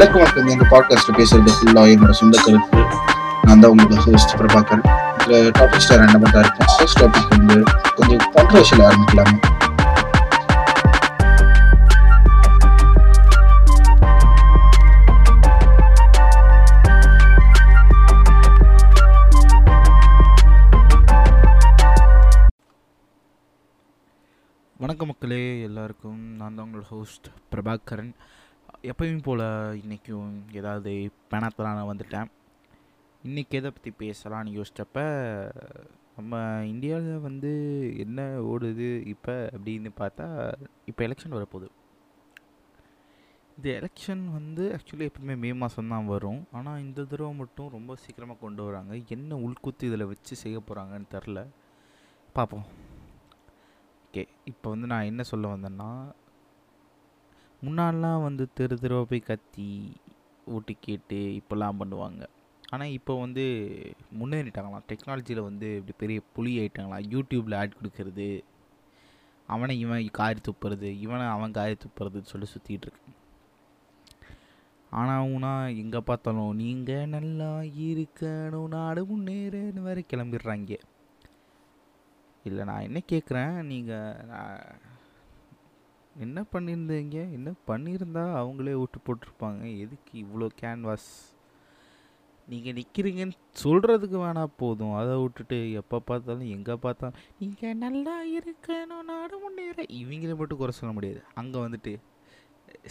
எல்லாருக்கும் வணக்கம் இந்த பாட்காஸ்ட்டில் பேசுறது ஃபுல்லாக என்னோட சொந்த கருத்து. நான் தான் உங்களுக்கு ஹோஸ்ட் பிரபாகர் இதில் டாபிக் ஸ்டார் என்ன தான் இருக்கேன் ஃபர்ஸ்ட் டாபிக் வந்து கொஞ்சம் கான்ட்ரவர்ஷியல் ஆரம்பிக்கலாமா? வணக்க மக்களே எல்லாருக்கும் நான் தான் உங்களோட ஹோஸ்ட் பிரபாகரன். எப்பயும் போல் இன்றைக்கும் ஏதாவது பணத்தில் நான் வந்துட்டேன். இன்றைக்கி எதை பற்றி பேசலாம்னு யோசித்தப்ப நம்ம இந்தியாவில் வந்து என்ன ஓடுது இப்போ அப்படின்னு பார்த்தா இப்போ எலெக்ஷன் வரப்போகுது. இந்த எலெக்ஷன் வந்து ஆக்சுவலி எப்பவுமே மே மாதம் தான் வரும். ஆனால் இந்த தடவை மட்டும் ரொம்ப சீக்கிரமாக கொண்டு வராங்க. என்ன உள்குத்து இதில் வச்சு செய்ய போகிறாங்கன்னு தெரில பார்ப்போம். ஓகே இப்போ வந்து நான் என்ன சொல்ல வந்தேன்னா முன்னாடிலாம் வந்து தெரு தெருவாக போய் கத்தி ஓட்டு கேட்டு இப்போல்லாம் பண்ணுவாங்க. ஆனால் இப்போ வந்து முன்னேறிட்டாங்களாம். டெக்னாலஜியில் வந்து இப்படி பெரிய புலி ஆயிட்டாங்களாம். யூடியூப்பில் ஆட் கொடுக்கறது அவனை இவன் காரி துப்புறது இவனை அவன் காரி துப்புறதுன்னு சொல்லி சுற்றிட்டு இருக்கு. ஆனால் உனா எங்கே பார்த்தாலும் நீங்கள் நல்லா இருக்கணும் நாடு முன்னேறன்னு வேறு கிளம்பிடுறாங்க. இல்லை நான் என்ன கேட்குறேன் நீங்கள் என்ன பண்ணியிருந்தீங்க? என்ன பண்ணியிருந்தா அவங்களே ஓட்டு போட்டிருப்பாங்க? எதுக்கு இவ்வளோ கேன்வாஸ் நீங்கள் நிற்கிறீங்கன்னு சொல்கிறதுக்கு வேணால் போதும். அதை விட்டுட்டு எப்போ பார்த்தாலும் எங்கே பார்த்தாலும் நீங்கள் நல்லா இருக்கணும் நாடு முன்னேற. இவங்கள மட்டும் குறை சொல்ல முடியாது. அங்கே வந்துட்டு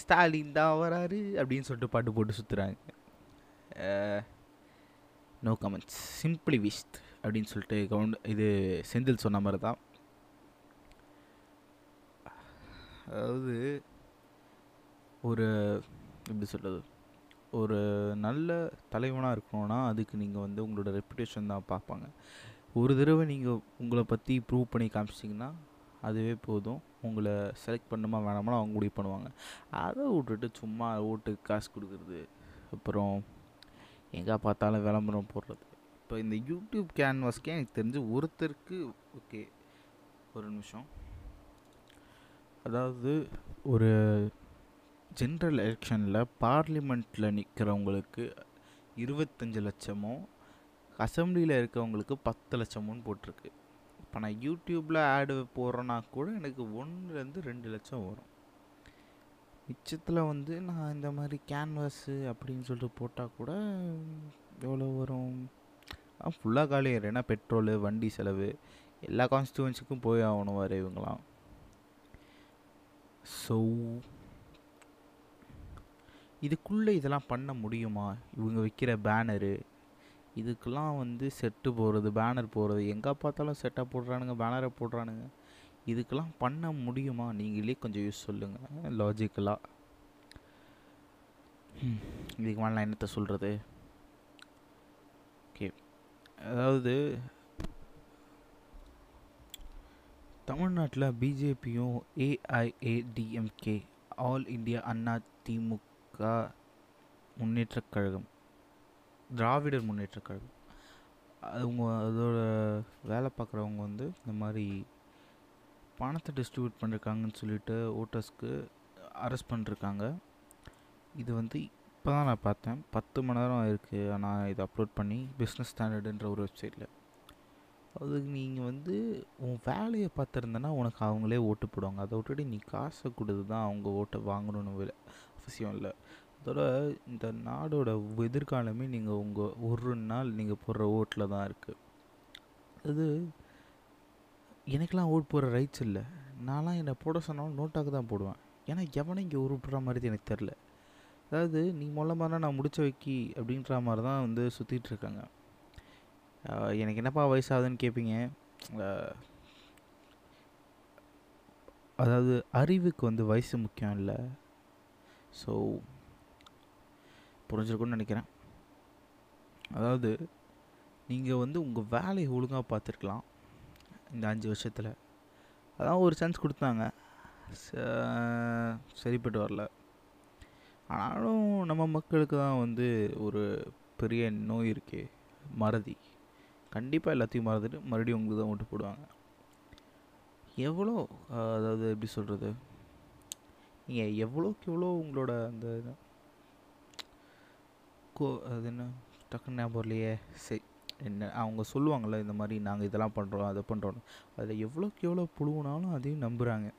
ஸ்டாலின் தான் வராரு அப்படின்னு சொல்லிட்டு பாட்டு போட்டு சுற்றுறாங்க நோ கமெண்ட்ஸ் சிம்பிளி விஸ்ட் அப்படின்னு சொல்லிட்டு கவுண்ட் இது செந்தில் சொன்ன மாதிரி தான். அதாவது ஒரு எப்படி சொல்கிறது ஒரு நல்ல தலைவனாக இருக்கணும்னா அதுக்கு நீங்கள் வந்து உங்களோட ரெப்புடேஷன் தான் பார்ப்பாங்க. ஒரு தடவை நீங்கள் உங்களை பற்றி ப்ரூவ் பண்ணி காமிச்சிங்கன்னா அதுவே போதும். உங்களை செலக்ட் பண்ணுமா வேணாமா அவங்க முடிவு பண்ணுவாங்க. அதை விட்டுட்டு சும்மா ஓட்டு காசு கொடுக்குறது அப்புறம் எங்கே பார்த்தாலும் விளம்பரம் போடுறது. இப்போ இந்த யூடியூப் கேன்வாஸ்க்கே எனக்கு தெரிஞ்சு ஒருத்தருக்கு ஓகே ஒரு நிமிஷம். அதாவது ஒரு ஜென்ரல் எலெக்ஷனில் பார்லிமெண்ட்டில் நிற்கிறவங்களுக்கு இருபத்தஞ்சி லட்சமும் அசம்பிளியில் இருக்கவங்களுக்கு பத்து லட்சமும் போட்டிருக்கு. இப்போ நான் யூடியூப்பில் ஆடு போடுறேன்னா கூட எனக்கு ஒன்றுலேருந்து ரெண்டு லட்சம் வரும். மிச்சத்தில் வந்து நான் இந்த மாதிரி கேன்வாஸு அப்படின்னு சொல்லிட்டு போட்டால் கூட எவ்வளோ வரும்? ஃபுல்லாக காலி ஏன்னா பெட்ரோலு வண்டி செலவு எல்லா கான்ஸ்டுவன்ஸுக்கும் போய் ஆகணும் வர இவங்களாம் ஸோ இதுக்குள்ளே இதெல்லாம் பண்ண முடியுமா? இவங்க வைக்கிற பேனரு இதுக்கெல்லாம் வந்து செட்டு போடுறது பேனர் போடுறது எங்கே பார்த்தாலும் செட்டாக போடுறானுங்க பேனரை போடுறானுங்க. இதுக்கெல்லாம் பண்ண முடியுமா? நீங்களே கொஞ்சம் யூஸ் சொல்லுங்கள் லாஜிக்கலாக இதுக்கு மேலே நான் என்னத்தை சொல்கிறது ஓகே அதாவது தமிழ்நாட்டில் பிஜேபியும் ஏஐஏடிஎம்கே ஆல் இந்தியா அண்ணா திமுக முன்னேற்றக் கழகம் திராவிடர் முன்னேற்றக் கழகம். அவங்க அதோட வேலை பார்க்குறவங்க வந்து இந்த மாதிரி பணத்தை டிஸ்ட்ரிபியூட் பண்ணியிருக்காங்கன்னு சொல்லிட்டு ஓட்டர்ஸ்க்கு அரெஸ்ட் பண்ணிருக்காங்க. இது வந்து இப்போ தான் நான் பார்த்தேன். பத்து மணி நேரம் ஆயிருக்கு. நான் இதை அப்லோட் பண்ணி பிஸ்னஸ் ஸ்டாண்டர்டுன்ற ஒரு வெப்சைட்டில் அதுக்கு நீங்கள் வந்து உன் வேலையை பார்த்துருந்தனா உனக்கு அவங்களே ஓட்டு போடுவாங்க. அதை விட்டுட்டு நீ காசை கொடுத்து தான் அவங்க ஓட்டை வாங்கணும்னு அவசியம் இல்லை. அதோட இந்த நாடோட எதிர்காலமே நீங்கள் உங்கள் ஒரு நாள் நீங்கள் போடுற ஓட்டில் தான் இருக்குது அது எனக்கெலாம் ஓட் போடுற ரைட்ஸ் இல்லை. நான்லாம் என்னை போட சொன்னாலும் நோட்டாக்கு தான் போடுவேன். ஏன்னா எவனை இங்கே உருப்புற மாதிரி எனக்கு தெரில அதாவது நீ மூலமாக மாதிரி நான் முடிச்ச வைக்கி அப்படின்ற மாதிரி தான் வந்து சுற்றிட்டு இருக்காங்க. எனக்கு என்னப்பா வயசாகுதுன்னு கேட்பீங்க அதாவது அறிவுக்கு வந்து வயசு முக்கியம் இல்லை. ஸோ புரிஞ்சிருக்கும்னு நினைக்கிறேன். அதாவது நீங்கள் வந்து உங்கள் வேலையை ஒழுங்காக பார்த்துருக்கலாம் இந்த அஞ்சு வருஷத்தில். அதான் ஒரு சான்ஸ் கொடுத்தாங்க. சரிப்பட்டு வரல. ஆனாலும் நம்ம மக்களுக்கு தான் வந்து ஒரு பெரிய நோய் இருக்கே மறதி. கண்டிப்பாக எல்லாத்தையும் மறந்துட்டு மறுபடியும் உங்களுக்கு தான் ஓட்டு போடுவாங்க. எவ்வளோ அதாவது எப்படி சொல்கிறது நீங்கள் எவ்வளோக்கு எவ்வளோ உங்களோட அந்த கோ அது என்ன? டக்குன்னு ஞாபகம் இல்லையே சரி என்ன அவங்க சொல்லுவாங்கள்ல இந்த மாதிரி நாங்கள் இதெல்லாம் பண்ணுறோம் அதை பண்ணுறோம் அதில் எவ்வளோக்கு எவ்வளோ புழுவுனாலும் அதையும் நம்புகிறாங்க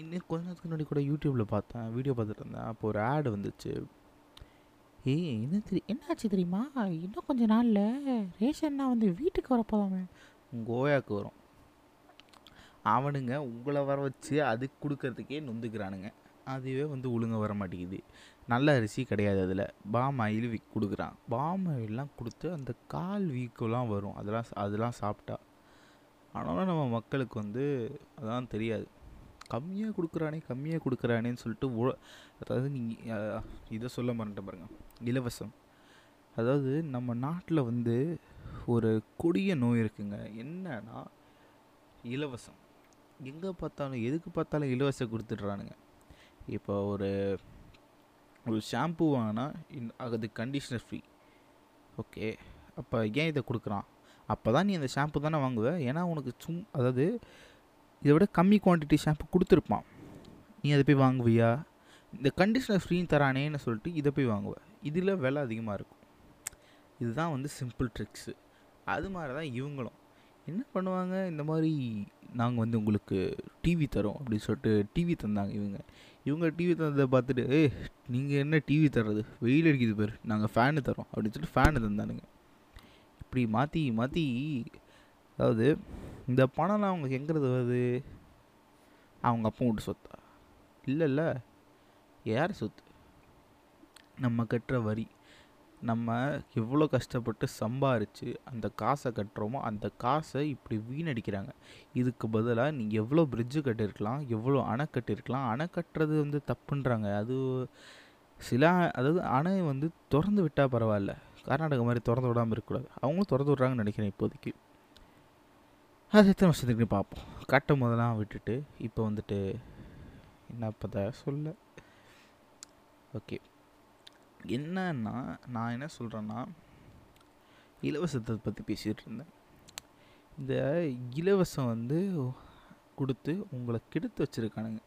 இன்னும் கொஞ்ச நேரத்துக்கு முன்னாடி கூட யூடியூப்பில் பார்த்தேன் வீடியோ பார்த்துட்டு இருந்தேன். அப்போ ஒரு ஆடு வந்துச்சு. ஏய் என்ன தெரி என்னாச்சு தெரியுமா? இன்னும் கொஞ்ச நாளில் ரேஷன்னா வந்து வீட்டுக்கு வரப்போதாமே கோயாக்கு வரும். அவனுங்க உங்களை வர வச்சு அது கொடுக்கறதுக்கே நொந்துக்கிறானுங்க. அதுவே வந்து ஒழுங்க வர மாட்டேங்குது. நல்ல அரிசி கிடையாது அதில். பாம் ஆயில் வீக் கொடுக்குறான். பாம் ஆயிலெலாம் கொடுத்து அந்த கால் வீக்கெல்லாம் வரும். அதெல்லாம் அதெல்லாம் சாப்பிட்டா. ஆனாலும் நம்ம மக்களுக்கு வந்து அதான் தெரியாது. கம்மியாக கொடுக்குறானே கம்மியாக கொடுக்குறானேன்னு சொல்லிட்டு உழ- அதாவது நீங்கள் இதை சொல்ல மாட்டேன் பாருங்கள் இலவசம். அதாவது நம்ம நாட்டில் வந்து ஒரு கொடிய நோய் இருக்குங்க. என்னன்னா இலவசம். எங்கே பார்த்தாலும் எதுக்கு பார்த்தாலும் இலவசம் கொடுத்துட்றானுங்க. இப்போ ஒரு ஒரு ஷாம்பு வாங்கினா இன் அது கண்டிஷனர் ஃப்ரீ ஓகே அப்போ ஏன் இதை கொடுக்குறான்? அப்போ தான் நீ அந்த ஷாம்பு தானே வாங்குவ? ஏன்னா உனக்கு சும் அதாவது இதை விட கம்மி குவான்டிட்டி ஷாம்பு கொடுத்துருப்பான். நீ அதை போய் வாங்குவியா? இந்த கண்டிஷனர் ஃப்ரீன்னு தரானேன்னு சொல்லிட்டு இதை போய் வாங்குவேன் இதில் விலை அதிகமாக இருக்கும். இதுதான் வந்து சிம்பிள் ட்ரிக்ஸு அது மாதிரி தான் இவங்களும். என்ன பண்ணுவாங்க? இந்த மாதிரி நாங்கள் வந்து உங்களுக்கு டிவி தரோம் அப்படின்னு சொல்லிட்டு டிவி தந்தாங்க இவங்க. இவங்க டிவி தந்ததை பார்த்துட்டு ஏ நீங்கள் என்ன டிவி தர்றது? வெயில் அடிக்குது பேர். நாங்கள் ஃபேனு தரோம் அப்படின்னு சொல்லிட்டு ஃபேனு தந்தானுங்க. இப்படி மாற்றி மாற்றி அதாவது இந்த பணம்லாம் அவங்க எங்கிறது வருது? அவங்க அப்பா வீட்டு சொத்தா? இல்லை இல்லை யார் சொத்து? நம்ம கட்டுற வரி நம்ம எவ்வளோ கஷ்டப்பட்டு சம்பாரித்து அந்த காசை கட்டுறோமோ அந்த காசை இப்படி வீணடிக்கிறாங்க. இதுக்கு பதிலாக நீங்கள் எவ்வளோ பிரிட்ஜு கட்டியிருக்கலாம் எவ்வளோ அணை கட்டியிருக்கலாம் அணை கட்டுறது வந்து தப்புன்றாங்க. அது சில அதாவது அணை வந்து திறந்து விட்டால் பரவாயில்ல. கர்நாடகா மாதிரி திறந்து விடாமல் இருக்கக்கூடாது. அவங்களும் திறந்து விட்றாங்கன்னு நினைக்கிறேன் இப்போதைக்கு. அது எத்தனை வருஷத்துக்கு பார்ப்போம். கட்டும் போதெல்லாம் விட்டுட்டு இப்போ வந்துட்டு என்ன பார்த்தா சொல்ல? ஓகே. என்னன்னா நான் என்ன சொல்கிறேன்னா இலவசத்தை பற்றி பேசிகிட்டு இருந்தேன். இந்த இலவசம் வந்து கொடுத்து உங்களை கெடுத்து வச்சுருக்கானுங்க.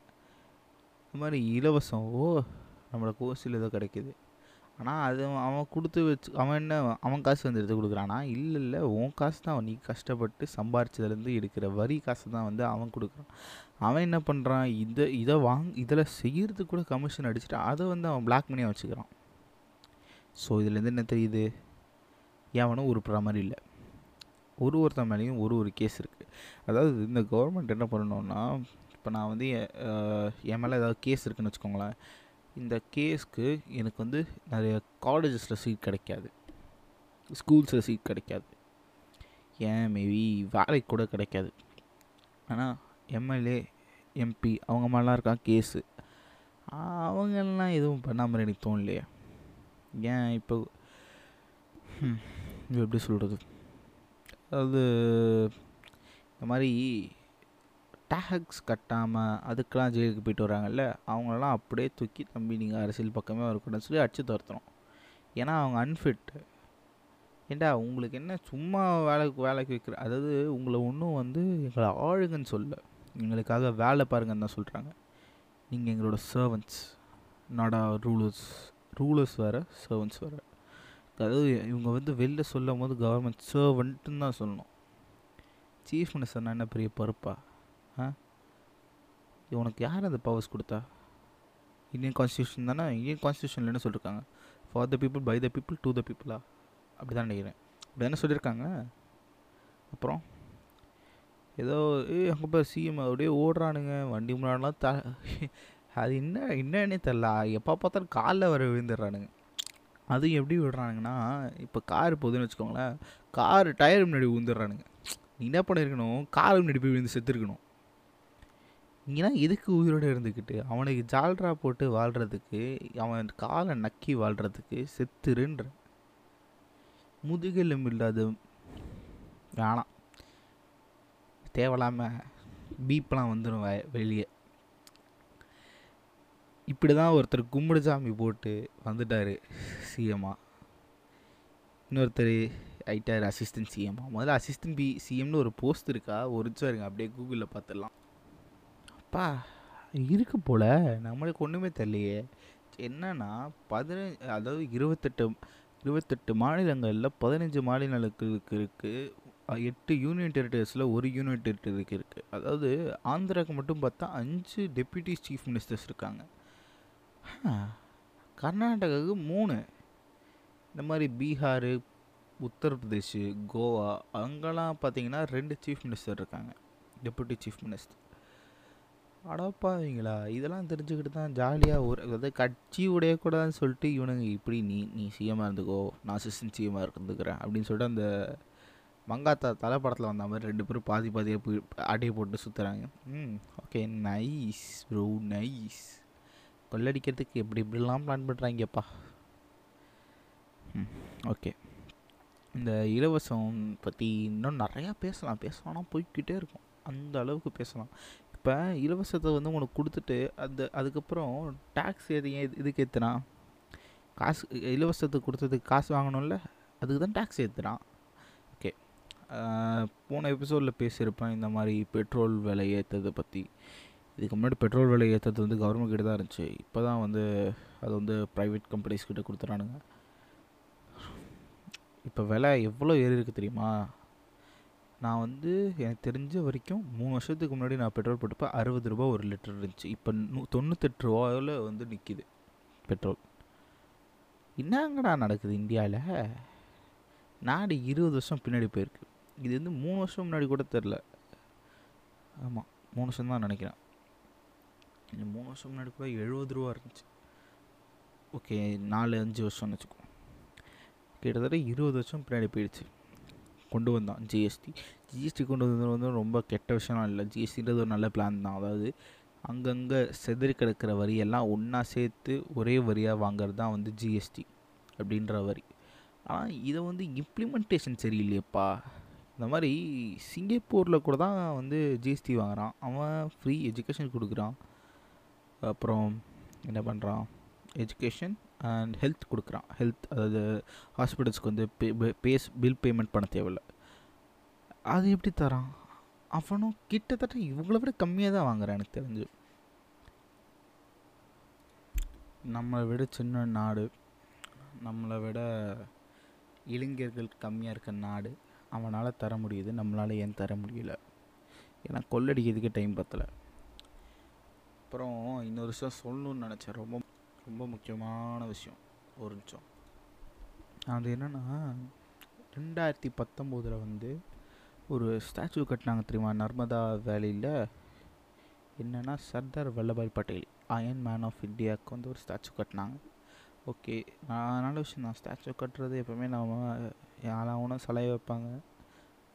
இந்த மாதிரி இலவசம் ஓ நம்மளுக்கு ஓசில் ஏதோ கிடைக்குது. ஆனால் அது அவன் அவன் கொடுத்து வச்சு அவன் என்ன அவன் காசு வந்து எடுத்து கொடுக்குறானா? இல்லை இல்லை உன் காசு தான் நீ கஷ்டப்பட்டு சம்பாரிச்சதுலேருந்து எடுக்கிற வரி காசு தான் வந்து அவன் கொடுக்குறான். அவன் என்ன பண்ணுறான் இதை இதை வாங் இதில் செய்கிறதுக்கு கூட கமிஷன் அடிச்சுட்டு அதை வந்து அவன் பிளாக் மணியாக வச்சுக்கிறான். ஸோ இதுலேருந்து என்ன தெரியுது? எவனும் உருப்புற மாதிரி இல்லை. ஒரு ஒருத்தன் மேலேயும் ஒரு ஒரு கேஸ் இருக்குது அதாவது இந்த கவர்மெண்ட் என்ன பண்ணணும்னா இப்போ நான் வந்து எ- என் மேலே ஏதாவது கேஸ் இருக்குன்னு வச்சுக்கோங்களேன். இந்த கேஸ்க்கு எனக்கு வந்து நிறைய காலேஜஸில் சீட் கிடைக்காது. ஸ்கூல்ஸில் சீட் கிடைக்காது. ஏன்? மேபி வேலைக்கு கூட கிடைக்காது. ஆனால் எம்எல்ஏ எம்பி அவங்க மாதிரிலாம் இருக்கான் கேஸு அவங்கெல்லாம் எதுவும் பண்ணாமல் எனக்கு தோணலையே. ஏன் இப்போ எப்படி சொல்கிறது அது இந்த மாதிரி டேக்ஸ் கட்டாமல் அதுக்கெல்லாம் ஜெயிலுக்கு போயிட்டு வராங்கல்ல அவங்களெல்லாம் அப்படியே தூக்கி தம்பி நீங்கள் அரசியல் பக்கமே வரக்கூடாதுன்னு சொல்லி அடிச்சு துரத்துறோம் ஏன்னா அவங்க அன்ஃபிட்டு ஏண்டா உங்களுக்கு என்ன சும்மா வேலைக்கு வேலைக்கு வைக்கிற அதாவது உங்களை ஒன்றும் வந்து எங்களை ஆளுங்கன்னு சொல்ல. எங்களுக்காக வேலை பாருங்கன்னு தான் சொல்கிறாங்க நீங்கள் எங்களோட சர்வன்ட்ஸ் நாடா ரூலர்ஸ் ரூலர்ஸ் வேறு சர்வன்ஸ் வேறு. அதாவது இவங்க வந்து வெளில சொல்லும் போது கவர்மெண்ட் சர்வன்ட்டுன்னு தான் சொல்லணும். சீஃப் மினிஸ்டர்னா என்ன பெரிய பொறுப்பா? ஆ? உனக்கு யார் அந்த பவர்ஸ் கொடுத்தா? இந்தியன் கான்ஸ்டியூஷன் தானே? இந்தியன் கான்ஸ்டியூஷனில் என்ன சொல்லியிருக்காங்க for the people by the people to the பீப்புளா அப்படி தான் நினைக்கிறேன். அப்படி தானே சொல்லியிருக்காங்க அப்புறம்? ஏதோ ஏ அங்கே பாரு சிஎம் அப்படியே ஓடுறானுங்க. வண்டி முன்னாடிலாம் த அது என்ன என்னன்னே தெரில எப்போ பார்த்தாலும் காலில் வர விழுந்துடுறானுங்க. அதுவும் எப்படி விடுறானுங்கன்னா இப்போ கார் போகுதுன்னு வச்சுக்கோங்களேன் கார் டயர் முன்னாடி விழுந்துடுறானுங்க. நீ என்ன பண்ணியிருக்கணும்? கார் முன்னாடி போய் விழுந்து செத்துருக்கணும். நீனா எதுக்கு உயிரோடு இருந்துக்கிட்டு? அவனுக்கு ஜால்ரா போட்டு வாழ்கிறதுக்கு அவன் காலை நக்கி வாழ்கிறதுக்கு செத்துருன்ற. முதுகெலும் இல்லாத வேணாம். தேவையில்லாமல் பீப்லாம் வந்துடும் வெளியே. இப்படி தான் ஒருத்தர் கும்பிடு சாமி போட்டு வந்துட்டார் சிஎம்மா இன்னொருத்தர் ஆயிட்டார் அசிஸ்டன்ட் சிஎம்மா முதல்ல அசிஸ்டன்ட் பி சிஎம்னு ஒரு போஸ்ட் இருக்கா? ஒரு இருங்க அப்படியே கூகுளில் பார்த்துடலாம் அப்பா இருக்கு போல். நம்மளுக்கு ஒன்றுமே தெரியலையே. என்னன்னா பதினஞ்சு அதாவது இருபத்தெட்டு இருபத்தெட்டு மாநிலங்களில் பதினஞ்சு மாநிலங்களுக்கு இருக்குது எட்டு யூனியன் டெரிட்டரிஸில் ஒரு யூனியன் டெரிட்டரிக்கு இருக்குது அதாவது ஆந்திராவுக்கு மட்டும் பார்த்தா அஞ்சு டெப்யூட்டி சீஃப் மினிஸ்டர்ஸ் இருக்காங்க. கர்நாடகாவுக்கு மூணு. இந்த மாதிரி பீகார் உத்தரப்பிரதேஷ் கோவா அங்கெல்லாம் பார்த்தீங்கன்னா ரெண்டு சீஃப் மினிஸ்டர் இருக்காங்க. டெப்யூட்டி சீஃப் மினிஸ்டர் அடப்பாவீங்களா இதெல்லாம் தெரிஞ்சுக்கிட்டு தான் ஜாலியாக ஒரு அதாவது கட்சி உடையக்கூடாதுன்னு சொல்லிட்டு இவனுங்க இப்படி நீ நீ சிஎம்மாக இருந்துக்கோ நான் சிஸ்டன் சிஎம்மாக இருந்துக்கிறேன் அப்படின்னு சொல்லிட்டு அந்த மங்காத்தா தலை படத்தில் வந்த மாதிரி ரெண்டு பேரும் பாதி பாதியாக போய் ஆட்டையை போட்டு சுற்றுறாங்க ம் ஓகே நைஸ் ப்ரோ நைஸ் கொள்ளடிக்கிறதுக்கு எப்படி இப்படிலாம் பிளான் பண்ணுறாங்கப்பா ஓகே இந்த இலவசம் பற்றி இன்னும் நிறையா பேசலாம். பேசலாம்னா போய்க்கிட்டே இருக்கும். அந்த அளவுக்கு பேசலாம். இப்போ இலவசத்தை வந்து உனக்கு கொடுத்துட்டு அந்த அதுக்கப்புறம் டேக்ஸ் எது இதுக்கு ஏற்றுறான் காசு இலவசத்துக்கு கொடுத்ததுக்கு காசு வாங்கணும்ல? அதுக்கு தான் டேக்ஸ் ஏற்றுறான் ஓகே போன எபிசோடில் பேசியிருப்பேன் இந்த மாதிரி பெட்ரோல் விலை ஏற்றதை பற்றி இதுக்கு முன்னாடி பெட்ரோல் விலை ஏற்றது வந்து கவர்மெண்ட் கிட்ட தான் இருந்துச்சு. இப்போ தான் வந்து அது வந்து ப்ரைவேட் கம்பெனிஸ் கிட்ட கொடுத்துறானுங்க. இப்போ விலை எவ்வளோ ஏறி இருக்குது தெரியுமா? நான் வந்து எனக்கு தெரிஞ்ச வரைக்கும் மூணு வருஷத்துக்கு முன்னாடி நான் பெட்ரோல் போட்டப்போ அறுபது ரூபா ஒரு லிட்டர் இருந்துச்சு. இப்போ நூ தொண்ணூத்தெட்டு ரூபாயில் வந்து நிற்கிது பெட்ரோல். என்னங்கடா நடக்குது இந்தியாவில் நாடு இருபது வருஷம் பின்னாடி போயிருக்கு. இது வந்து மூணு வருஷம் முன்னாடி கூட தெரில. ஆமாம் மூணு வருஷம் தான் நினைக்கிறேன். மூணு வருஷம் முன்னாடி கூட எழுபது ரூபா இருந்துச்சு. ஓகே நாலு அஞ்சு வருஷம்னு வச்சுக்கோ. கிட்டத்தட்ட இருபது வருஷம் பின்னாடி போயிடுச்சு. கொண்டு வந்தான் ஜிஎஸ்டி ஜிஎஸ்டி கொண்டு வந்தது வந்து ரொம்ப கெட்ட விஷயம்லாம் இல்லை. ஜிஎஸ்டின்றது ஒரு நல்ல பிளான் தான். அதாவது அங்கங்கே செதறி கிடக்கிற வரியெல்லாம் ஒன்றா சேர்த்து ஒரே வரியாக வாங்குறது தான் வந்து ஜிஎஸ்டி அப்படின்ற வரி. ஆனால் இதை வந்து இம்ப்ளிமெண்டேஷன் சரியில்லையப்பா. இந்த மாதிரி சிங்கப்பூரில் கூட தான் வந்து ஜிஎஸ்டி வாங்குறான். அவன் ஃப்ரீ எஜுகேஷன் கொடுக்குறான். அப்புறம் என்ன பண்ணுறான் எஜுகேஷன் அண்ட் ஹெல்த் கொடுக்குறான். ஹெல்த் அதாவது ஹாஸ்பிட்டல்ஸ்க்கு வந்து பே பேஸ் பில் பேமெண்ட் பண்ண தேவையில்ல. அது எப்படி தரான்? அவனும் கிட்டத்தட்ட இவங்கள விட கம்மியாக தான் வாங்குறான் எனக்கு தெரிஞ்சு. நம்மளை விட சின்ன நாடு நம்மளை விட இளைஞர்கள் கம்மியாக இருக்க நாடு அவனால் தர முடியுது நம்மளால் ஏன் தர முடியல? ஏன்னா கொள்ளடிக்கிறதுக்கே டைம் பத்தலை. அப்புறம் இன்னொரு விஷயம் சொல்லணும்னு நினச்சேன். ரொம்ப ரொம்ப முக்கியமான விஷயம். ஒரு நிமிஷம். அது என்னென்னா ரெண்டாயிரத்தி பத்தொம்போதில் வந்து ஒரு ஸ்டாச்சு கட்டினாங்க தெரியுமா? நர்மதா வேலியில். என்னென்னா Sardar Vallabhbhai Patel iron man of இந்தியாவுக்கு வந்து ஒரு ஸ்டாச்சு கட்டினாங்க. ஓகே. நான் நல்ல விஷயம் தான். ஸ்டாச்சு கட்டுறது எப்போவுமே நம்ம யாராவனும் சிலையை வைப்பாங்க.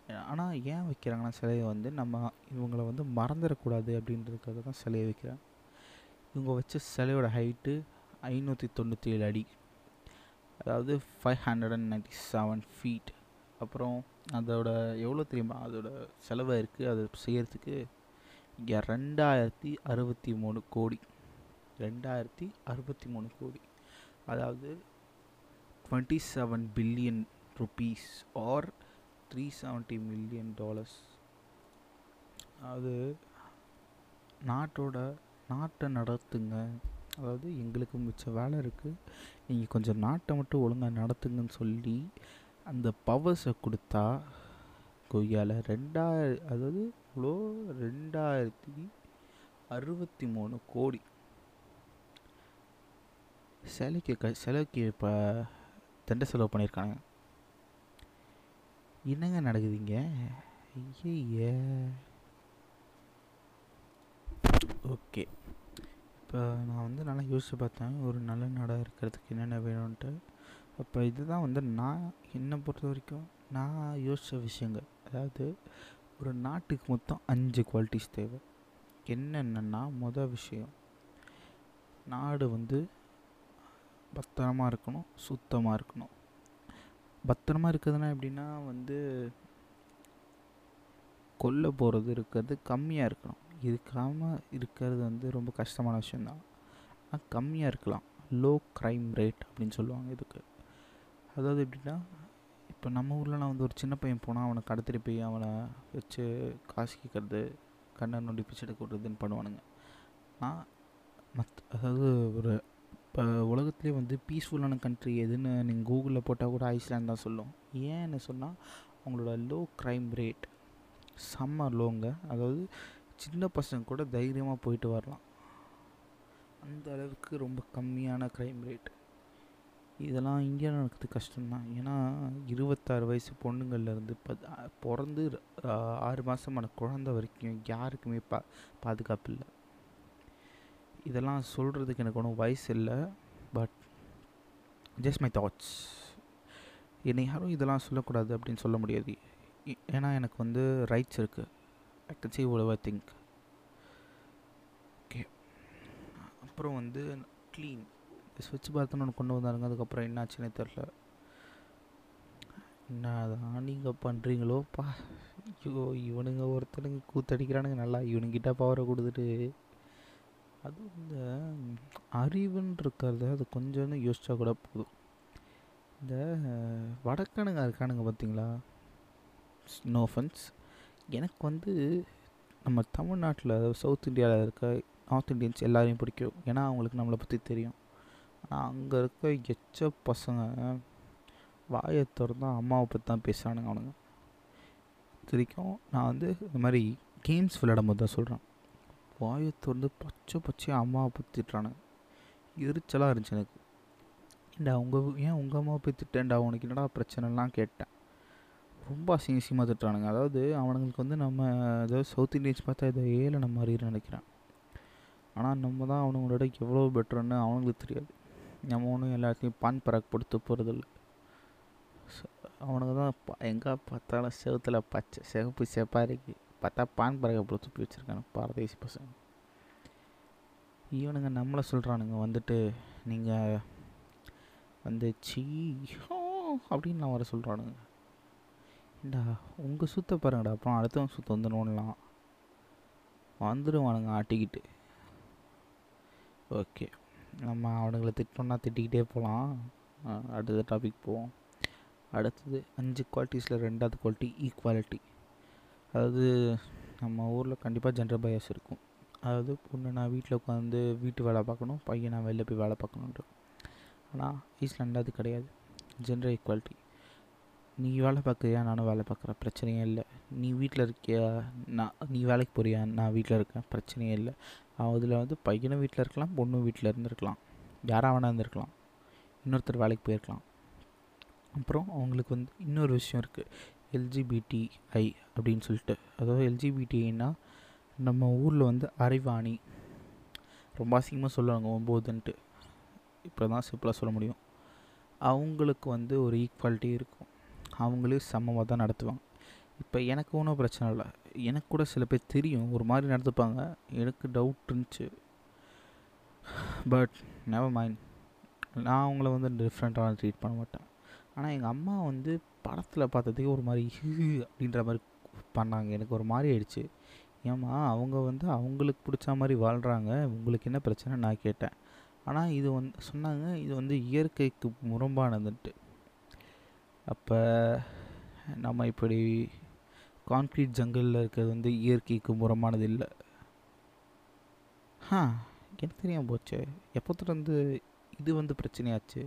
ஆனால் ஏன் வைக்கிறாங்கன்னா சிலையை வந்து நம்ம இவங்களை வந்து மறந்துடக்கூடாது அப்படின்றதுக்காக தான் சிலையை வைக்கிறாங்க இவங்க வச்ச சிலையோட ஹைட்டு ஐநூற்றி தொண்ணூற்றி ஏழு அடி. அதாவது five hundred and ninety seven feet அப்புறம் அதோட எவ்வளோ தெரியுமா? அதோட செலவாக இருக்குது அதை செய்கிறதுக்கு இங்கே ரெண்டாயிரத்தி அறுபத்தி மூணு கோடி. ரெண்டாயிரத்தி அறுபத்தி மூணு கோடி. அதாவது twenty seven billion rupees or three seventy million dollars அது நாட்டோட நாட்டை நடத்துங்க. அதாவது எங்களுக்கு மிச்ச வேலை இருக்குது நீங்கள் கொஞ்சம் நாட்டை மட்டும் ஒழுங்காக நடத்துங்கன்னு சொல்லி அந்த பவர்ஸை கொடுத்தா கொய்யாவில் ரெண்டாயிர அதாவது இவ்வளோ ரெண்டாயிரத்தி அறுபத்தி மூணு கோடி. சிலைக்கு க சிலைக்கு இப்போ தண்டை செலவு பண்ணியிருக்காங்க என்னங்க நடக்குதுங்க? ஐயையே. ஓகே. இப்போ நான் வந்து நல்லா யோசிச்சு பார்த்தேன். ஒரு நல்ல நாடாக இருக்கிறதுக்கு என்னென்ன வேணும்ன்ட்டு. அப்போ இதுதான் வந்து நான் என்னை பொறுத்த வரைக்கும் நான் யோசித்த விஷயங்கள். அதாவது ஒரு நாட்டுக்கு மொத்தம் அஞ்சு குவாலிட்டிஸ் தேவை. என்னென்னா மொதல் விஷயம் நாடு வந்து பத்திரமா இருக்கணும் சுத்தமாக இருக்கணும். பத்திரமா இருக்கிறதுனா எப்படின்னா வந்து கொல்ல போகிறது இருக்கிறது கம்மியாக இருக்கணும் இருக்காமல் இருக்கிறது வந்து ரொம்ப கஷ்டமான விஷயந்தான் ஆனால் கம்மியாக இருக்கலாம். லோ க்ரைம் ரேட் அப்படின்னு சொல்லுவாங்க இதுக்கு. அதாவது எப்படின்னா இப்போ நம்ம ஊர்லலாம் வந்து ஒரு சின்ன பையன் போனால் அவனை கடத்திட்டு போய் அவனை வச்சு காசு கேட்குறது கண்ணை நொண்டி பிச்சை எடுக்க விட்றதுன்னு பண்ணுவானுங்க. ஆனால் மத் அதாவது ஒரு இப்போ உலகத்துலேயே வந்து பீஸ்ஃபுல்லான கண்ட்ரி எதுன்னு நீங்கள் கூகுளில் போட்டால் கூட ஐஸ்லாண்ட் தான் சொல்லும். ஏன்னு சொன்னால் அவங்களோட லோ க்ரைம் ரேட் செம்ம லோங்க அதாவது சின்ன பசங்க கூட தைரியமாக போயிட்டு வரலாம். அந்த அளவுக்கு ரொம்ப கம்மியான க்ரைம் ரேட் இதெல்லாம் இந்தியாவில் நடக்கிறது கஷ்டம்தான். ஏன்னா இருபத்தாறு வயசு பொண்ணுங்கள்லேருந்து பத் பிறந்து ஆறு மாதமான குழந்த வரைக்கும் யாருக்குமே பா பாதுகாப்பு இல்லை. இதெல்லாம் சொல்கிறதுக்கு எனக்கு ஒன்றும் வயசு இல்லை பட் ஜஸ்ட் மை தாட்ஸ் என்னை யாரும் இதெல்லாம் சொல்லக்கூடாது அப்படின்னு சொல்ல முடியாது. ஏன்னா எனக்கு வந்து ரைட்ஸ் இருக்குது I can see all think okay அப்புறம் வந்து க்ளீன் ஸ்விட்ச் பாத்னு ஒன்று கொண்டு வந்தாருங்க அதுக்கப்புறம் என்னாச்சுன்னே தெரில. என்னதான் நீங்கள் பண்ணுறீங்களோப்பா ஐயோ இவனுங்க ஒருத்தனுங்க கூத்தடிக்கிறானுங்க நல்லா இவனுங்கிட்ட பவரை கொடுத்துட்டு. அதுவும் இந்த அறிவுன்னு இருக்கிறத அது கொஞ்சம் யோசிச்சா கூட போதும். இந்த வடக்கனுங்க இருக்கானுங்க பார்த்தீங்களா நோ ஃபன்ஸ் எனக்கு வந்து நம்ம தமிழ்நாட்டில் சவுத் இந்தியாவில் இருக்க நார்த் இந்தியன்ஸ் எல்லாரையும் பிடிக்கும். ஏன்னா அவங்களுக்கு நம்மளை பற்றி தெரியும். ஆனால் அங்கே இருக்க எச்ச பசங்க வாயை திறந்தா அம்மாவை பற்றி தான் பேசுகிறானுங்க அவனுங்க. தெரிக்கும் நான் வந்து இந்த மாதிரி கேம்ஸ் விளையாடும் போது தான் சொல்கிறேன் வாயை திறந்து பச்சை பச்சையாக அம்மாவை போய் திட்டுறானுங்க எரிச்சலாக இருந்துச்சு எனக்கு. ஏன்டா உங்கள் ஏன் உங்கள் அம்மாவை போய் திட்டேன்டா? உனக்கு என்னடா பிரச்சனைலாம் கேட்டேன். ரொம்ப அசிங்க அசிங்கமாக திட்டுறானுங்க. அதாவது அவனுங்களுக்கு வந்து நம்ம ஏதாவது சவுத் இந்தியன்ஸ் பார்த்தா இதை ஏழை மாதிரி நினைக்கிறேன். ஆனால் நம்ம தான் அவனுங்களோட எவ்வளோ பெட்டர்னு அவனுங்களுக்கு தெரியாது. நம்ம ஒன்றும் எல்லாத்தையும் பான் பராக் கொடுத்து போகிறதில்ல அவனுங்க தான் எங்கே பார்த்தாலும் செவுத்துல பச்சை சிகப்பு செப்பாக இருக்குது பார்த்தா பான் பராக்கை போட்டு துப்பி வச்சுருக்கானு பாரதேசி பசங்க. இவனுங்க நம்மளை சொல்கிறானுங்க வந்துட்டு நீங்கள் வந்து சீ அப்படின்னு நான் வர சொல்கிறானுங்க ஏண்டா உங்கள் சுத்த பாருங்கடா அப்புறம் அடுத்தவங்க சுத்த வந்து நோண்டலாம் வந்துடுவானுங்க ஆட்டிக்கிட்டு. ஓகே நம்ம அவனுங்களை திட்டோம்னா திட்டிக்கிட்டே போகலாம் அடுத்த டாபிக் போவோம். அடுத்தது அஞ்சு குவாலிட்டிஸில் ரெண்டாவது குவாலிட்டி ஈக்குவாலிட்டி அதாவது நம்ம ஊரில் கண்டிப்பாக ஜென்டர் பயாஸ் இருக்கும். அதாவது பொண்ணு நான் வீட்டில் உட்காந்து வீட்டு வேலை பார்க்கணும் பையன் நான் வெளில போய் வேலை பார்க்கணுன்ட்டு ஆனால் ஈஸ்லாண்டில் அது கிடையாது. ஜென்டர் ஈக்குவாலிட்டி நீ வேலை பார்க்குறியா? நானும் வேலை பார்க்குறேன். பிரச்சனையே இல்லை. நீ வீட்டில் இருக்கியா? நான் நீ வேலைக்கு போறியா? நான் வீட்டில் இருக்கேன். பிரச்சனையே இல்லை. அதில் வந்து பையனும் வீட்டில் இருக்கலாம் பொண்ணும் வீட்டில் இருந்திருக்கலாம். யாராக வேணா இருந்திருக்கலாம். இன்னொருத்தர் வேலைக்கு போயிருக்கலாம். அப்புறம் அவங்களுக்கு வந்து இன்னொரு விஷயம் இருக்குது எல்ஜிபிடிஐ அப்படின்னு சொல்லிட்டு. அதாவது எல்ஜிபிடிஐனா நம்ம ஊரில் வந்து அரைவாணி ரொம்ப அசிங்கமாக சொல்லுவாங்க ஒம்போதுன்ட்டு. இப்போ தான் சிம்பிளாக சொல்ல முடியும். அவங்களுக்கு வந்து ஒரு ஈக்குவாலிட்டி இருக்கும். அவங்களே சமமாக தான் நடத்துவாங்க. இப்போ எனக்கு ஒன்றும் பிரச்சனை இல்லை. எனக்கு கூட சில பேர் தெரியும் ஒரு மாதிரி நடந்துப்பாங்க. எனக்கு டவுட் இருந்துச்சு. பட் நெவர் மைண்ட் நான் அவங்கள வந்து டிஃப்ரெண்ட்டாக ட்ரீட் பண்ண மாட்டேன். ஆனால் எங்கள் அம்மா வந்து படத்தில் பார்த்ததுக்கு ஒரு மாதிரி ஹி அப்படின்ற மாதிரி பண்ணாங்க. எனக்கு ஒரு மாதிரி ஆயிடுச்சு. ஏம்மா அவங்க வந்து அவங்களுக்கு பிடிச்ச மாதிரி வாழ்கிறாங்க உங்களுக்கு என்ன பிரச்சனை? நான் கேட்டேன். ஆனால் இது வந்து சொன்னாங்க இது வந்து இயற்கைக்கு முரம்பானதுன்ட்டு. அப்போ நம்ம இப்படி கான்க்ரீட் ஜங்கிளில் இருக்கிறது வந்து இயற்கைக்கு முரமானது இல்லை. ஆ எனக்கு தெரியாமல் போச்சு. எப்போத்துலேருந்து இது வந்து பிரச்சனையாச்சு?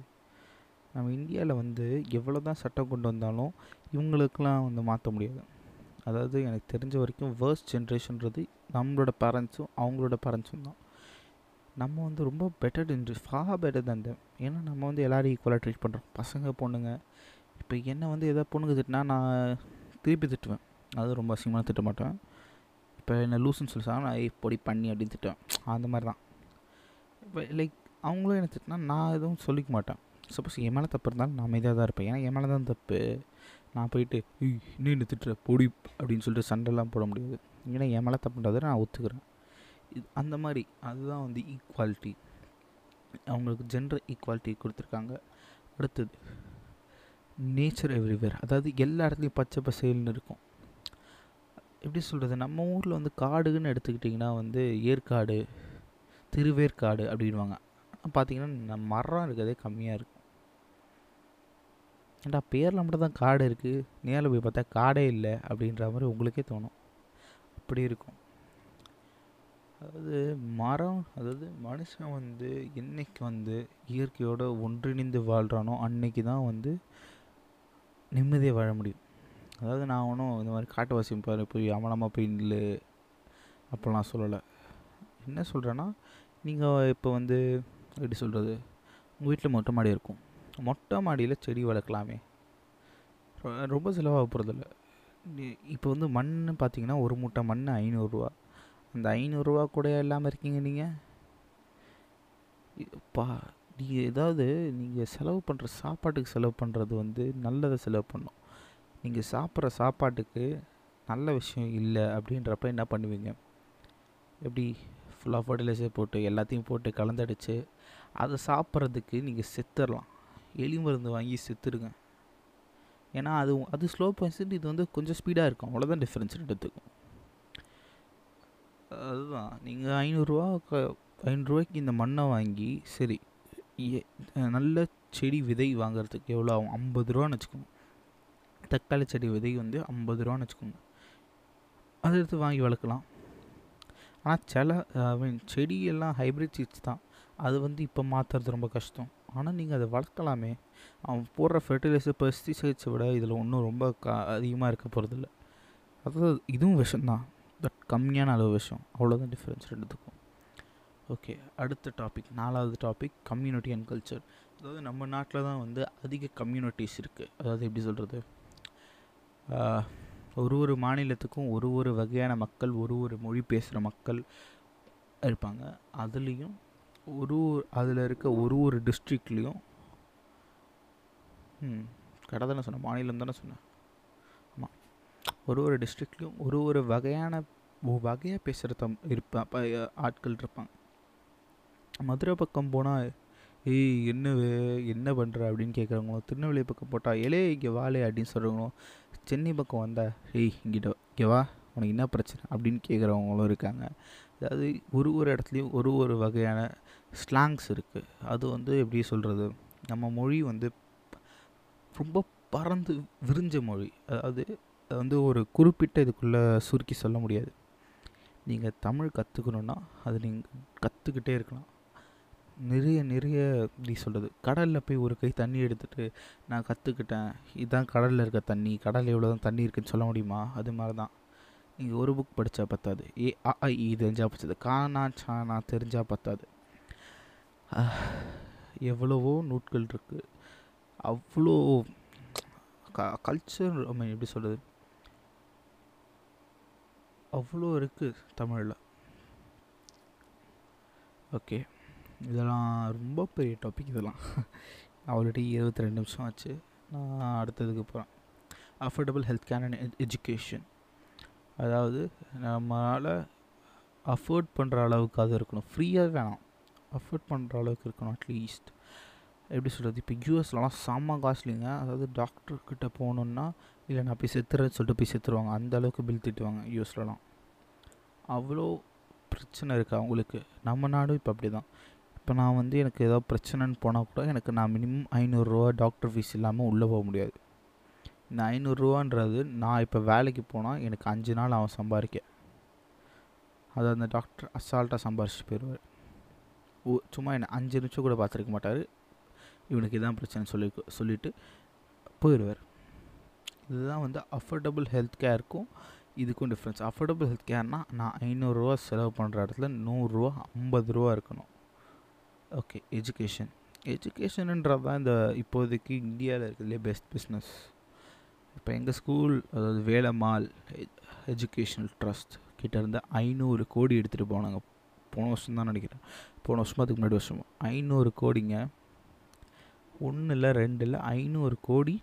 நம்ம இந்தியாவில் வந்து எவ்வளோ தான் சட்டம் கொண்டு வந்தாலும் இவங்களுக்கெலாம் வந்து மாற்ற முடியாது. அதாவது எனக்கு தெரிஞ்ச வரைக்கும் வேர்ஸ்ட் ஜென்ரேஷன்றது நம்மளோட பேரண்ட்ஸும் அவங்களோட பேரண்ட்ஸும் தான். நம்ம வந்து ரொம்ப பெட்டர் இன்ட்ரி ஃபா பெட்டர் தான் them. ஏன்னா நம்ம வந்து எல்லோரும் ஈக்குவலாக ட்ரீட் பண்ணுறோம் பசங்க பொண்ணுங்க. இப்போ என்ன வந்து எதாவது பொண்ணுங்க திட்டினா நான் திருப்பி திட்டுவேன். அது ரொம்ப அசிங்கமாக திட்ட மாட்டேன். இப்போ என்ன லூசுன்னு சொல்லி நான் இப்படி பண்ணி அப்படின்னு திட்டுவேன். அந்த மாதிரி தான் இப்போ லைக் அவங்களும் என்ன திட்டினா நான் எதுவும் சொல்லிக்க மாட்டேன். சப்போஸ் என் மேலே தப்பு இருந்தாலும் நான் அமைதியாக தான் இருப்பேன். ஏன்னா என் மேலே தான் தப்பு. நான் போயிட்டு இன்னும் என்ன திட்டுற? பொடி அப்படின்னு சொல்லிட்டு சண்டைலாம் போட முடியாது. ஏன்னா என் மேலே தப்புன்றதை நான் ஒத்துக்கிறேன். இது அந்த மாதிரி அதுதான் வந்து ஈக்குவாலிட்டி அவங்களுக்கு ஜென்டர் ஈக்குவாலிட்டி கொடுத்துருக்காங்க. அடுத்தது நேச்சர் எவ்ரிவேர் அதாவது எல்லா இடத்துலையும் பச்சை பசேல்னு இருக்கும். எப்படி சொல்கிறது நம்ம ஊரில் வந்து காடுன்னு எடுத்துக்கிட்டிங்கன்னா வந்து ஏற்காடு திருவேற்காடு அப்படின்வாங்க பார்த்தீங்கன்னா மரம் இருக்கிறதே கம்மியாக இருக்குது ஏன்டா பேரில் மட்டும் தான் காடு இருக்குது நேரில் போய் பார்த்தா காடே இல்லை அப்படின்ற மாதிரி உங்களுக்கே தோணும். அப்படி இருக்கும். அதாவது மரம் அதாவது மனுஷன் வந்து என்னைக்கு வந்து இயற்கையோடு ஒன்றிணைந்து வாழ்கிறானோ அன்னைக்கு தான் வந்து நிம்மதியாக வாழ முடியும். அதாவது நான் ஒன்றும் இந்த மாதிரி காட்டுவாசி போய் அவனமாக போய் நில்லு அப்படிலாம் சொல்லலை. என்ன சொல்கிறேன்னா நீங்கள் இப்போ வந்து எப்படி சொல்கிறது உங்கள் வீட்டில் மொட்டை மாடி இருக்கும். மொட்டை மாடியில் செடி வளர்க்கலாமே. ரொ- ரொம்ப செலவாக போகிறதில்ல இப்போ வந்து மண் பார்த்தீங்கன்னா ஒரு மூட்டை மண் ஐநூறுரூவா அந்த ஐநூறுரூவா கூட இல்லாமல் இருக்கீங்க நீங்கள் பா நீங்கள் ஏதாவது நீங்கள் செலவு பண்ணுற சாப்பாட்டுக்கு செலவு பண்ணுறது வந்து நல்லதை செலவு பண்ணும். நீங்கள் சாப்பிட்ற சாப்பாட்டுக்கு நல்ல விஷயம் இல்லை அப்படின்றப்ப என்ன பண்ணுவீங்க? எப்படி ஃபுல்லாக ஃபர்டிலைசர் போட்டு எல்லாத்தையும் போட்டு கலந்தடிச்சு அதை சாப்பிட்றதுக்கு நீங்கள் செத்துடலாம். எலி மருந்து வாங்கி செத்துருக்கேன் ஏன்னா அது அது ஸ்லோ பாய்சன் இது வந்து கொஞ்சம் ஸ்பீடாக இருக்கும். அவ்வளோதான் டிஃப்ரென்ஸ் ரெண்டுத்துக்கும். அதுதான். நீங்கள் ஐநூறுரூவா ஐநூறுரூவாய்க்கு இந்த மண்ணை வாங்கி சரி நல்ல செடி விதை வாங்குறதுக்கு எவ்வளோ ஆகும்? ஐம்பது ரூபான்னு வச்சுக்கோங்க. தக்காளி செடி விதை வந்து ஐம்பது ரூபான்னு வச்சுக்கோங்க. அதை எடுத்து வாங்கி வளர்க்கலாம். ஆனால் சில ஐ மீன் செடியெல்லாம் ஹைப்ரிட் சீட்ஸ் தான். அது வந்து இப்போ மாற்றுறது ரொம்ப கஷ்டம். ஆனால் நீங்கள் அதை வளர்க்கலாமே. அவன் போடுற ஃபெர்டிலைசர் பெஸ்டிசைட்ஸை விட இதில் ஒன்றும் ரொம்ப க அதிகமாக இருக்க போகிறதில்ல அதாவது இதுவும் விஷம்தான். பட் கம்மியான அளவு விஷம். அவ்வளோதான் டிஃப்ரென்ஸ் ரெண்டுத்துக்கும். ஓகே அடுத்த டாபிக் நாலாவது டாபிக் கம்யூனிட்டி அண்ட் கல்ச்சர் அதாவது நம்ம நாட்டில் தான் வந்து அதிக கம்யூனிட்டிஸ் இருக்குது அதாவது எப்படி சொல்கிறது ஒரு ஒரு மாநிலத்துக்கும் ஒரு ஒரு வகையான மக்கள் ஒரு ஒரு மொழி பேசுகிற மக்கள் இருப்பாங்க. அதுலேயும் ஒரு ஒரு அதில் இருக்க ஒரு ஒரு டிஸ்ட்ரிக்ட்லேயும் ம் கடை தானே சொன்னேன் மாநிலம் தானே சொன்னேன். ஆமாம் ஒரு ஒரு டிஸ்ட்ரிக்ட்லேயும் ஒரு ஒரு வகையான வகையாக பேசுகிற தம் ப- ஆட்கள் இருப்பாங்க. மதுரை பக்கம் போனால் ஏய் என்ன என்ன பண்ணுற அப்படின்னு கேட்குறவங்களும் திருநெல்வேலி பக்கம் போட்டால் எலே இங்கே வாலே அப்படின்னு சொல்கிறவங்களும் சென்னை பக்கம் வந்தா ஏய் இங்கிட்ட இங்கே வா உனக்கு என்ன பிரச்சனை? அப்படின்னு கேட்குறவங்களும் இருக்காங்க. அதாவது ஒரு ஒரு இடத்துலையும் ஒரு ஒரு வகையான ஸ்லாங்ஸ் இருக்குது அது வந்து எப்படி சொல்கிறது நம்ம மொழி வந்து ரொம்ப பறந்து விரிஞ்ச மொழி. அதாவது அது வந்து ஒரு குறிப்பிட்ட இதுக்குள்ளே சுருக்கி சொல்ல முடியாது. நீங்கள் தமிழ் கற்றுக்கணுன்னா அது நீங்கள் கற்றுக்கிட்டே இருக்கலாம். நிறைய நிறைய எப்படி சொல்கிறது கடலில் போய் ஒரு கை தண்ணி எடுத்துகிட்டு நான் கற்றுக்கிட்டேன் இதுதான் கடலில் இருக்க தண்ணி. கடல் எவ்வளோ தான் தண்ணி இருக்குன்னு சொல்ல முடியுமா? அது மாதிரி தான் நீங்கள் ஒரு புக் படித்தா பத்தாது. ஏ அ ஆ, இ தெரிஞ்சால் பத்தாது. காணா சானா தெரிஞ்சால் பத்தாது. எவ்வளவோ நூட்கள் இருக்குது அவ்வளோ க கல்ச்சர் ஐ மீன் எப்படி சொல்கிறது அவ்வளோ இருக்குது தமிழில். ஓகே இதெல்லாம் ரொம்ப பெரிய டாபிக் இதெல்லாம். ஆல்ரெடி இருபத்தி ரெண்டு நிமிஷம் ஆச்சு. நான் அடுத்ததுக்கு போகிறேன் affordable health care and education அதாவது நம்மளால் அஃபோர்ட் பண்ணுற அளவுக்கு அது இருக்கணும். ஃப்ரீயாக வேணாம். அஃபோர்ட் பண்ணுற அளவுக்கு இருக்கணும் அட்லீஸ்ட் எப்படி சொல்கிறது இப்போ யூஎஸ்லலாம் செம்ம காஸ்ட்லிங்க. அதாவது டாக்டர்கிட்ட போகணுன்னா இல்லை நான் போய் செத்துறேன்னு சொல்லிட்டு போய் செத்துருவாங்க. அந்த அளவுக்கு பில் திட்டுவாங்க யூஎஸ்லலாம் அவ்வளோ பிரச்சனை இருக்குது அவங்களுக்கு. நம்ம நாடும் இப்போ அப்படி தான் இப்போ நான் வந்து எனக்கு ஏதாவது பிரச்சனைன்னு போனால் கூட எனக்கு நான் மினிமம் ஐநூறுரூவா டாக்டர் ஃபீஸ் இல்லாமல் உள்ளே போக முடியாது. இந்த ஐநூறுரூவான்றது நான் இப்போ வேலைக்கு போனால் எனக்கு அஞ்சு நாள் அவன் சம்பாதிக்க. அதை அந்த டாக்டர் அசால்ட்டாக சம்பாரிச்சு போயிடுவார் சும்மா என்ன அஞ்சு நிமிஷம் கூட பார்த்துருக்க மாட்டார். இவனுக்கு இதான் பிரச்சனை சொல்லி சொல்லிட்டு போயிடுவார் இதுதான் வந்து அஃபோர்டபுள் ஹெல்த் கேருக்கும் இதுக்கும் டிஃப்ரென்ஸ் அஃபோர்டபுள் ஹெல்த் கேர்னால் நான் ஐநூறுரூவா செலவு பண்ணுற இடத்துல நூறுரூவா ஐம்பது ரூபா இருக்கணும். ஓகே எஜுகேஷன் எஜுகேஷனுன்றது தான் இந்த இப்போதைக்கு இந்தியாவில் இருக்கிறதுலே பெஸ்ட் பிஸ்னஸ் இப்போ எங்கள் ஸ்கூல் அதாவது வேலம்மாள் எஜுகேஷனல் ட்ரஸ்ட் கிட்டேருந்து ஐநூறு கோடி எடுத்துகிட்டு போனாங்க. போன வருஷம் தான் நினைக்கிறேன். போன வருஷமா அதுக்கு முன்னாடி வருஷம். ஐநூறு கோடிங்க. ஒன்று இல்லை ரெண்டு இல்லை ஐநூறு கோடி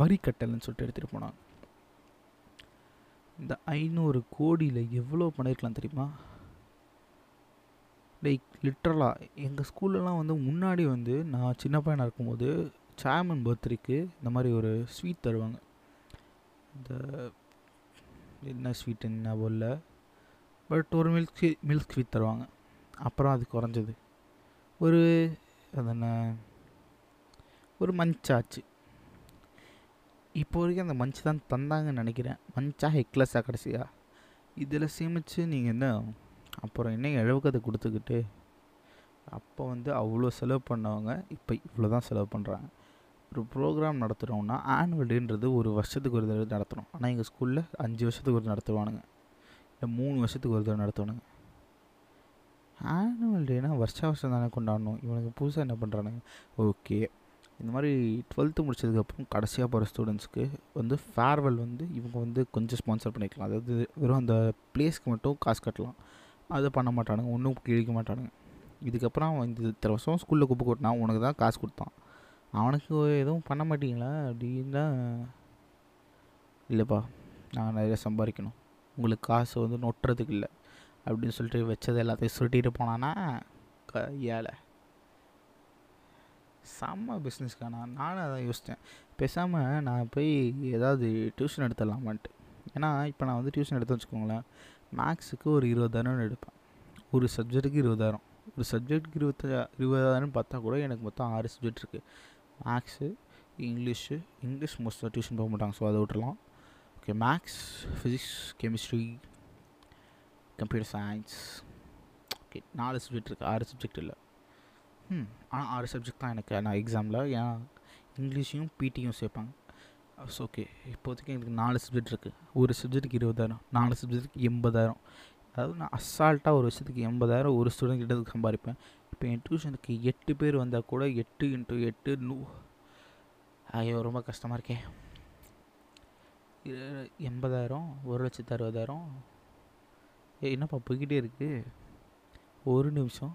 வரி கட்டலைன்னு சொல்லிட்டு எடுத்துகிட்டு போனாங்க. இந்த ஐநூறு கோடியில் எவ்வளோ பண்ணியிருக்கலாம் தெரியுமா? லைக் லிட்ரலாக எங்கள் ஸ்கூல்லலாம் வந்து முன்னாடி வந்து நான் சின்ன பையனாக இருக்கும்போது சேர்மன் பர்த்டேக்கு இந்த மாதிரி ஒரு ஸ்வீட் தருவாங்க. இந்த என்ன ஸ்வீட்டுன்னு என்ன போல பட் ஒரு மில்க் மில்க் ஸ்வீட் தருவாங்க. அப்புறம் அது குறைஞ்சது. ஒரு அதென்ன என்ன? ஒரு மஞ்சாச்சு. இப்போ வரைக்கும் அந்த மஞ்ச் தான் தந்தாங்கன்னு நினைக்கிறேன். மஞ்சா ஹெக்லஸாக கடைசியா? இதில் சேமித்து நீங்கள் என்ன அப்புறம் என்ன இழவுக்கதை கொடுத்துக்கிட்டு அப்போ வந்து அவ்வளோ செலவு பண்ணவங்க இப்போ இவ்வளோ தான் செலவு பண்ணுறாங்க ஒரு ப்ரோக்ராம் நடத்துகிறோம்னா ஆனுவல் டேன்றது ஒரு வருஷத்துக்கு ஒரு தடவை நடத்தணும். ஆனால் எங்கள் ஸ்கூலில் அஞ்சு வருஷத்துக்கு ஒரு நடத்துவானுங்க. இல்லை மூணு வருஷத்துக்கு ஒரு தடவை நடத்துவானுங்க. ஆனுவல் டேனா வருஷ வருஷம் தானே கொண்டாடணும். இவனுக்கு புதுசாக என்ன பண்ணுறானுங்க ஓகே இந்த மாதிரி டுவெல்த்து முடிச்சதுக்கப்புறம் கடைசியாக போகிற ஸ்டூடெண்ட்ஸ்க்கு வந்து ஃபேர்வெல் வந்து இவங்க வந்து கொஞ்சம் ஸ்பான்சர் பண்ணிக்கலாம். அதாவது வெறும் அந்த ப்ளேஸ்க்கு மட்டும் காசு கட்டலாம். அதை பண்ண மாட்டானுங்க. ஒன்றும் கிழிக்க மாட்டானுங்க. இதுக்கப்புறம் அவன் இந்த இத்தனை வருஷம் ஸ்கூலில் குப்பை கொட்டினா உனக்கு தான் காசு கொடுத்தான். அவனுக்கு எதுவும் பண்ண மாட்டீங்களா? அப்படின்னா இல்லைப்பா. நான் நிறைய சம்பாதிக்கணும். உங்களுக்கு காசு வந்து நொட்டுறதுக்கு இல்லை அப்படின்னு சொல்லிட்டு வச்சது எல்லாத்தையும் சுருட்டிட்டு போனான்னா க ஏழை. செம்ம பிஸ்னஸ்க்கானா நானும் அதான் யோசித்தேன். பேசாமல் நான் போய் ஏதாவது டியூஷன் எடுத்துடலாமான்ட்டு. ஏன்னா இப்போ நான் வந்து டியூஷன் எடுத்து வச்சுக்கோங்களேன். மேக்ஸுக்கு ஒரு இருபதாயிரம் எடுப்பேன். ஒரு சப்ஜெக்ட்டுக்கு இருபதாயிரம். ஒரு சப்ஜெக்ட்டுக்கு இருபத்தி இருபதாயிரம்னு பார்த்தா கூட எனக்கு மொத்தம் ஆறு சப்ஜெக்ட் இருக்குது மேக்ஸு இங்கிலீஷு இங்கிலீஷ் மோஸ்ட்டாக டியூஷன் போக மாட்டாங்க. ஸோ அதை விட்டுலாம் okay maths physics chemistry computer science okay நாலு சப்ஜெக்ட் இருக்குது ஆறு சப்ஜெக்ட் இல்லை. ம் ஆனால் ஆறு சப்ஜெக்ட் hmm, தான் எனக்கு. நான் எக்ஸாமில் ஏன்னா இங்கிலீஷையும் பிடியும் சேர்ப்பாங்க. Ah, ஸோ ஓகே இப்போதைக்கு எனக்கு நாலு சப்ஜெக்ட் இருக்குது ஒரு சப்ஜெக்ட்டுக்கு இருபதாயிரம் நாலு சப்ஜெக்ட்டுக்கு எண்பதாயிரம். அதாவது நான் அசால்ட்டாக ஒரு வருஷத்துக்கு எண்பதாயிரம் ஒரு ஸ்டூடெண்ட் கிட்ட சம்பாதிப்பேன் இப்போ என் டியூஷனுக்கு எட்டு பேர் வந்தால் கூட எட்டு இன்ட்டு எட்டு நூ ஐயோ ரொம்ப கஷ்டமாக இருக்கேன் எண்பதாயிரம் ஒரு லட்சத்து அறுபதாயிரம். ஏ என்னப்பா போய்கிட்டே இருக்குது ஒரு நிமிஷம்.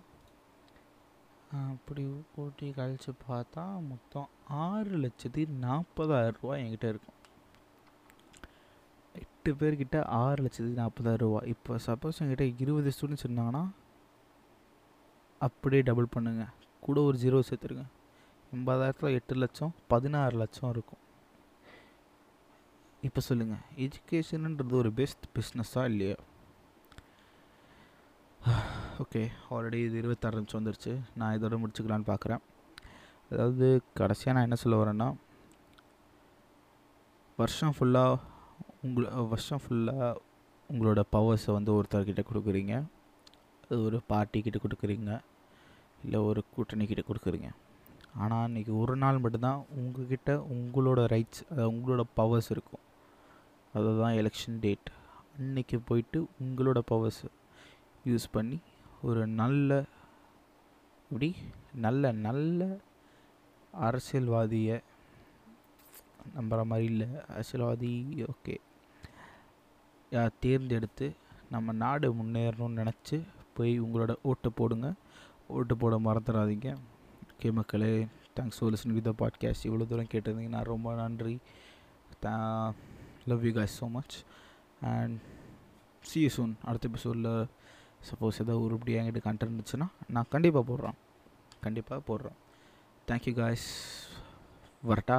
அப்படி கூட்டி கழித்து பார்த்தா மொத்தம் ஆறு லட்சத்தி நாற்பதாயிரம் ரூபா என்கிட்ட இருக்கும். எட்டு பேர்கிட்ட ஆறு லட்சத்தி நாற்பதாயிரம் ரூபா இப்போ சப்போஸ் என்கிட்ட இருபது ஸ்டூடெண்ட்ஸ் இருந்தாங்கன்னா அப்படியே டபுள் பண்ணுங்க. கூட ஒரு ஜீரோ சேர்த்துருங்க. எண்பதாயிரத்தில் எட்டு லட்சம் பதினாறு லட்சம் இருக்கும். இப்போ சொல்லுங்கள் எஜுகேஷனுன்றது ஒரு பெஸ்ட் பிஸ்னஸாக இல்லையா? ஓகே ஆல்ரெடி இது இருபத்தாறு நிமிஷம் வந்துருச்சு. நான் இதோட முடிச்சுக்கலான்னு பார்க்குறேன் அதாவது கடைசியாக நான் என்ன சொல்ல வரேன்னா வருஷம் ஃபுல்லாக உங்களை வருஷம் ஃபுல்லாக உங்களோட பவர்ஸை வந்து ஒருத்தர்கிட்ட கொடுக்குறீங்க. அது ஒரு பார்ட்டிக்கிட்ட கொடுக்குறீங்க. இல்லை ஒரு கூட்டணிக்கிட்ட கொடுக்குறீங்க. ஆனால் இன்றைக்கி ஒரு நாள் மட்டும்தான் உங்ககிட்ட உங்களோட ரைட்ஸ் அதாவது உங்களோட பவர்ஸ் இருக்கும். அதுதான் எலெக்ஷன் டேட் அன்னைக்கு போயிட்டு உங்களோட பவர்ஸை யூஸ் பண்ணி ஒரு நல்ல இப்படி நல்ல நல்ல அரசியல்வாதியை நம்புகிற மாதிரி இல்லை. அரசியல்வாதி ஓகே தேர்ந்தெடுத்து நம்ம நாடு முன்னேறணும்னு நினச்சி போய் உங்களோட ஓட்டு போடுங்க. ஓட்டு போட மறந்துடாதீங்க ஓகே மக்களே thanks for listen with the podcast இவ்வளோ தூரம் கேட்டிருந்தீங்கன்னா ரொம்ப நன்றி. Love you guys so much and see soon அடுத்த எபிசோடில் சப்போஸ் ஏதாவது உருப்படி என்கிட்ட கண்டென்ட் இருந்துச்சுன்னா நான் கண்டிப்பாக போடுறேன். கண்டிப்பாக போடுறேன். தேங்க்யூ காய்ஸ் வரட்டா?